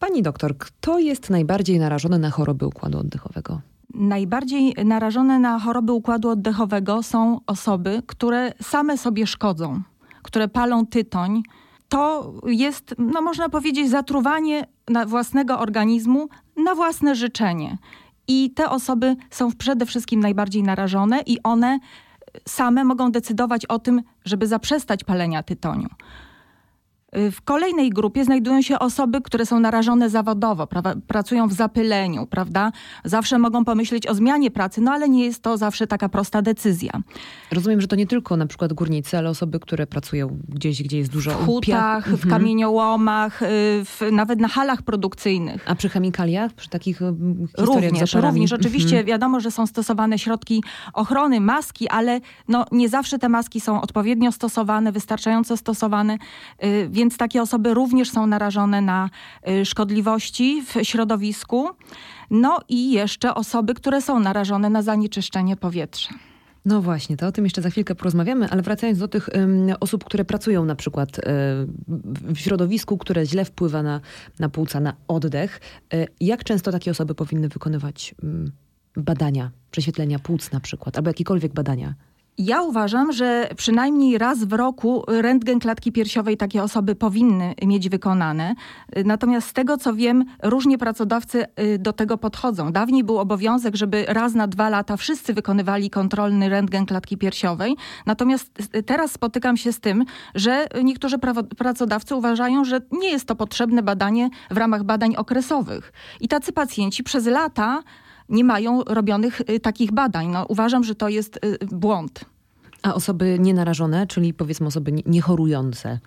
Pani doktor, kto jest najbardziej narażony na choroby układu oddechowego? Najbardziej narażone na choroby układu oddechowego są osoby, które same sobie szkodzą, które palą tytoń. To jest, no można powiedzieć, zatruwanie własnego organizmu na własne życzenie. I te osoby są przede wszystkim najbardziej narażone i one same mogą decydować o tym, żeby zaprzestać palenia tytoniu. Y, w kolejnej grupie znajdują się osoby, które są narażone zawodowo, pracują w zapyleniu, prawda? Zawsze mogą pomyśleć o zmianie pracy, no ale nie jest to zawsze taka prosta decyzja. Rozumiem, że to nie tylko na przykład górnicy, ale osoby, które pracują gdzieś, gdzie jest dużo W hutach, w mhm. kamieniołomach, y, w, nawet na halach produkcyjnych. A przy chemikaliach, przy takich y, Również, również. Oczywiście mhm. wiadomo, że są stosowane środki ochrony, maski, ale no, nie zawsze te maski są odpowiednio stosowane, wystarczająco stosowane, więc takie osoby również są narażone na y, szkodliwości w środowisku. No i jeszcze osoby, które są narażone na zanieczyszczenie powietrza. No właśnie, to o tym jeszcze za chwilkę porozmawiamy, ale wracając do tych um, osób, które pracują na przykład y, w środowisku, które źle wpływa na, na płuca, na oddech, y, jak często takie osoby powinny wykonywać badania, prześwietlenia płuc na przykład, albo jakiekolwiek badania? Ja uważam, że przynajmniej raz w roku rentgen klatki piersiowej takie osoby powinny mieć wykonane. Natomiast z tego co wiem, różnie pracodawcy y, do tego podchodzą. Dawniej był obowiązek, żeby raz na dwa lata wszyscy wykonywali kontrolny rentgen klatki piersiowej. Natomiast teraz spotykam się z tym, że niektórzy pracodawcy uważają, że nie jest to potrzebne badanie w ramach badań okresowych. I tacy pacjenci przez lata nie mają robionych y, takich badań. No, uważam, że to jest y, błąd. A osoby nienarażone, czyli powiedzmy osoby niechorujące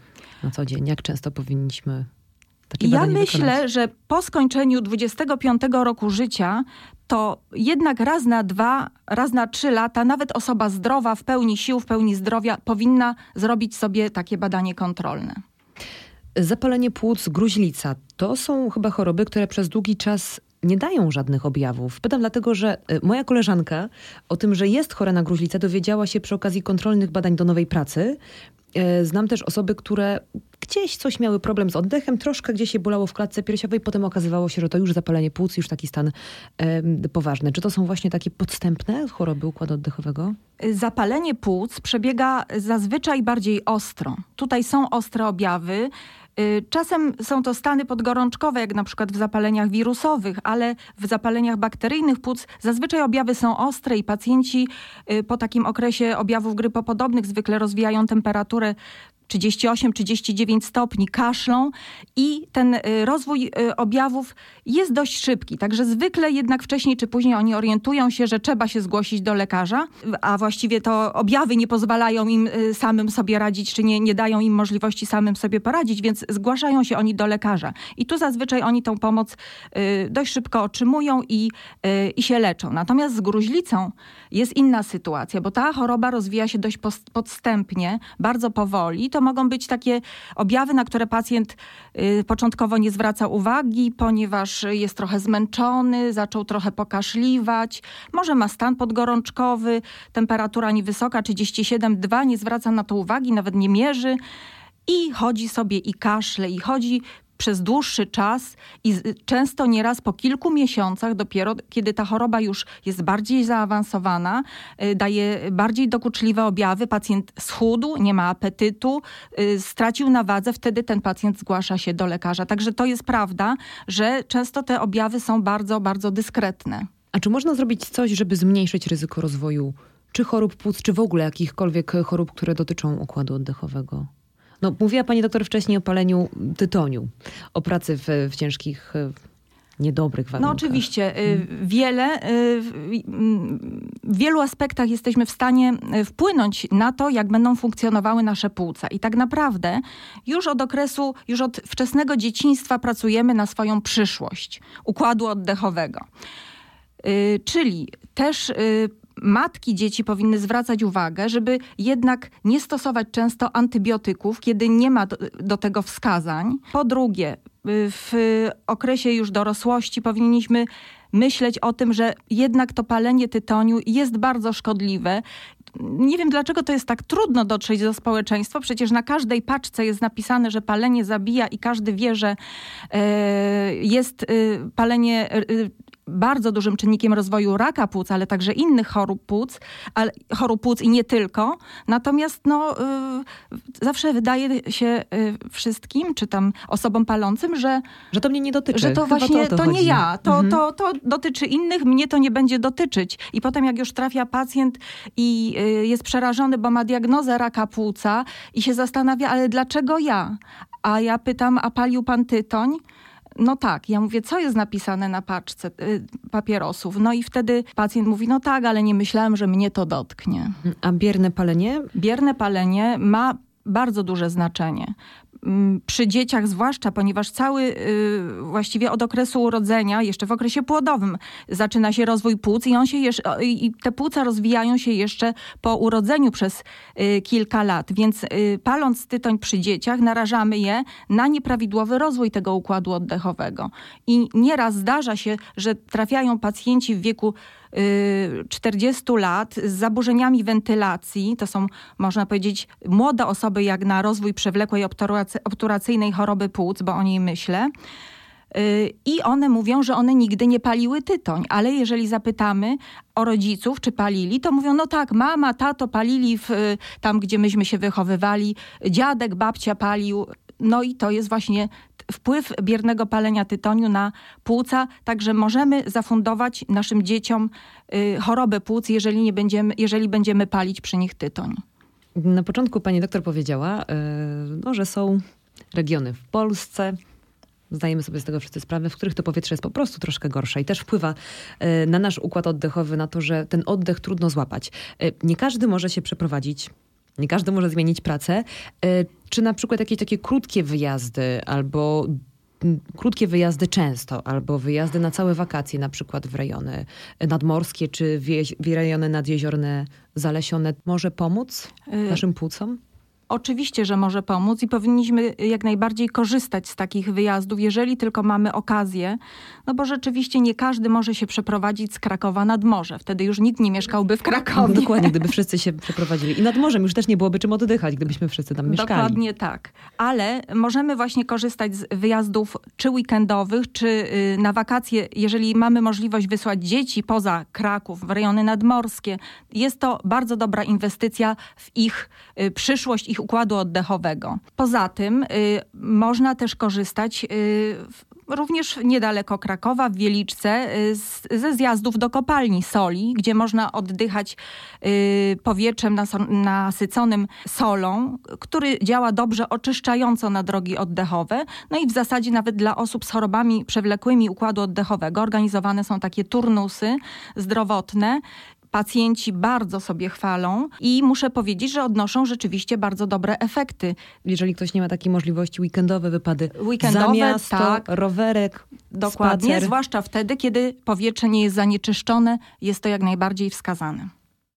na co dzień, jak często powinniśmy takie ja myślę, wykonać? że po skończeniu 25 roku życia to jednak raz na dwa, raz na trzy lata, nawet osoba zdrowa, w pełni sił, w pełni zdrowia, powinna zrobić sobie takie badanie kontrolne. Zapalenie płuc, gruźlica to są chyba choroby, które przez długi czas nie dają żadnych objawów. Pytam dlatego, że y, moja koleżanka o tym, że jest chora na gruźlicę, dowiedziała się przy okazji kontrolnych badań do nowej pracy. Y, znam też osoby, które gdzieś coś miały problem z oddechem, troszkę gdzieś się bolało w klatce piersiowej, potem okazywało się, że to już zapalenie płuc, już taki stan e, poważny. Czy to są właśnie takie podstępne choroby układu oddechowego? Zapalenie płuc przebiega zazwyczaj bardziej ostro. Tutaj są ostre objawy. Y, czasem są to stany podgorączkowe, jak na przykład w zapaleniach wirusowych, ale w zapaleniach bakteryjnych płuc zazwyczaj objawy są ostre i pacjenci y, po takim okresie objawów grypopodobnych zwykle rozwijają temperaturę 38-39 stopni, kaszlą i ten y, rozwój y, objawów jest dość szybki. Także zwykle jednak wcześniej czy później oni orientują się, że trzeba się zgłosić do lekarza, a właściwie to objawy nie pozwalają im y, samym sobie radzić, czy nie, nie dają im możliwości samym sobie poradzić, więc zgłaszają się oni do lekarza. I tu zazwyczaj oni tą pomoc dość szybko otrzymują i, i się leczą. Natomiast z gruźlicą jest inna sytuacja, bo ta choroba rozwija się dość podstępnie, bardzo powoli. To mogą być takie objawy, na które pacjent y, początkowo nie zwraca uwagi, ponieważ jest trochę zmęczony, zaczął trochę pokaszliwać, może ma stan podgorączkowy, temperatura niewysoka, 37,2, nie zwraca na to uwagi, nawet nie mierzy i chodzi sobie i kaszle, i chodzi przez dłuższy czas i często nieraz po kilku miesiącach, dopiero kiedy ta choroba już jest bardziej zaawansowana, y, daje bardziej dokuczliwe objawy, pacjent schudł, nie ma apetytu, y, stracił na wadze, wtedy ten pacjent zgłasza się do lekarza. Także to jest prawda, że często te objawy są bardzo, bardzo dyskretne. A czy można zrobić coś, żeby zmniejszyć ryzyko rozwoju czy chorób płuc, czy w ogóle jakichkolwiek chorób, które dotyczą układu oddechowego? No, mówiła pani doktor wcześniej o paleniu tytoniu, o pracy w, w ciężkich niedobrych warunkach. No oczywiście. Y, wiele, y, w wielu aspektach jesteśmy w stanie y, wpłynąć na to, jak będą funkcjonowały nasze płuca. I tak naprawdę już od okresu, już od wczesnego dzieciństwa pracujemy na swoją przyszłość układu oddechowego. Czyli też matki dzieci powinny zwracać uwagę, żeby jednak nie stosować często antybiotyków, kiedy nie ma do, do tego wskazań. Po drugie, w okresie już dorosłości powinniśmy myśleć o tym, że jednak to palenie tytoniu jest bardzo szkodliwe. Nie wiem, dlaczego to jest tak trudno dotrzeć do społeczeństwa. Przecież na każdej paczce jest napisane, że palenie zabija i każdy wie, że e, jest e, palenie e, bardzo dużym czynnikiem rozwoju raka płuc, ale także innych chorób płuc, ale, chorób płuc i nie tylko. Natomiast no, y, zawsze wydaje się y, wszystkim, czy tam osobom palącym, że... Że to mnie nie dotyczy. Że to Chyba właśnie, to, to, nie ja. To, mhm. to, to dotyczy innych, mnie to nie będzie dotyczyć. I potem jak już trafia pacjent i y, jest przerażony, bo ma diagnozę raka płuca i się zastanawia, ale dlaczego ja? A ja pytam, a palił pan tytoń? No tak, ja mówię, co jest napisane na paczce y, papierosów? No i wtedy pacjent mówi, no tak, ale nie myślałem, że mnie to dotknie. A bierne palenie? Bierne palenie ma bardzo duże znaczenie. Przy dzieciach zwłaszcza, ponieważ cały y, właściwie od okresu urodzenia, jeszcze w okresie płodowym zaczyna się rozwój płuc i on się jeszcze, i te płuca rozwijają się jeszcze po urodzeniu przez y, kilka lat. Więc y, paląc tytoń przy dzieciach narażamy je na nieprawidłowy rozwój tego układu oddechowego. I nieraz zdarza się, że trafiają pacjenci w wieku 40 lat z zaburzeniami wentylacji. To są, można powiedzieć, młode osoby jak na rozwój przewlekłej obturacyjnej choroby płuc, bo o niej myślę. Y, I one mówią, że one nigdy nie paliły tytoń, ale jeżeli zapytamy o rodziców, czy palili, to mówią, no tak, mama, tato palili w, tam, gdzie myśmy się wychowywali, dziadek, babcia palił. No i to jest właśnie wpływ biernego palenia tytoniu na płuca, także możemy zafundować naszym dzieciom y, chorobę płuc, jeżeli, nie będziemy, jeżeli będziemy palić przy nich tytoń. Na początku pani doktor powiedziała, y, no, że są regiony w Polsce, zdajemy sobie z tego wszyscy sprawę, w których to powietrze jest po prostu troszkę gorsze i też wpływa y, na nasz układ oddechowy, na to, że ten oddech trudno złapać. Nie każdy może się przeprowadzić nie każdy może zmienić pracę. E, czy na przykład jakieś takie krótkie wyjazdy albo krótkie wyjazdy często, albo wyjazdy na całe wakacje, na przykład w rejony nadmorskie czy w rejony nadjeziorne, zalesione, może pomóc y, naszym płucom? Oczywiście, że może pomóc i powinniśmy jak najbardziej korzystać z takich wyjazdów, jeżeli tylko mamy okazję, no bo rzeczywiście nie każdy może się przeprowadzić z Krakowa nad morze. Wtedy już nikt nie mieszkałby w Krakowie. Dokładnie, gdyby wszyscy się przeprowadzili. I nad morzem już też nie byłoby czym oddychać, gdybyśmy wszyscy tam mieszkali. Dokładnie tak. Ale możemy właśnie korzystać z wyjazdów czy weekendowych, czy y, na wakacje, jeżeli mamy możliwość wysłać dzieci poza Kraków, w rejony nadmorskie. Jest to bardzo dobra inwestycja w ich y, przyszłość, ich układu oddechowego. Poza tym y, można też korzystać y, również niedaleko Krakowa, w Wieliczce, y, z, ze zjazdów do kopalni soli, gdzie można oddychać powietrzem nasyconym solą, który działa dobrze oczyszczająco na drogi oddechowe. No i w zasadzie nawet dla osób z chorobami przewlekłymi układu oddechowego organizowane są takie turnusy zdrowotne, pacjenci bardzo sobie chwalą i muszę powiedzieć, że odnoszą rzeczywiście bardzo dobre efekty. Jeżeli ktoś nie ma takiej możliwości, weekendowe wypady weekendowe, za miasto, tak, rowerek, Dokładnie, spacer. zwłaszcza wtedy, kiedy powietrze nie jest zanieczyszczone, jest to jak najbardziej wskazane.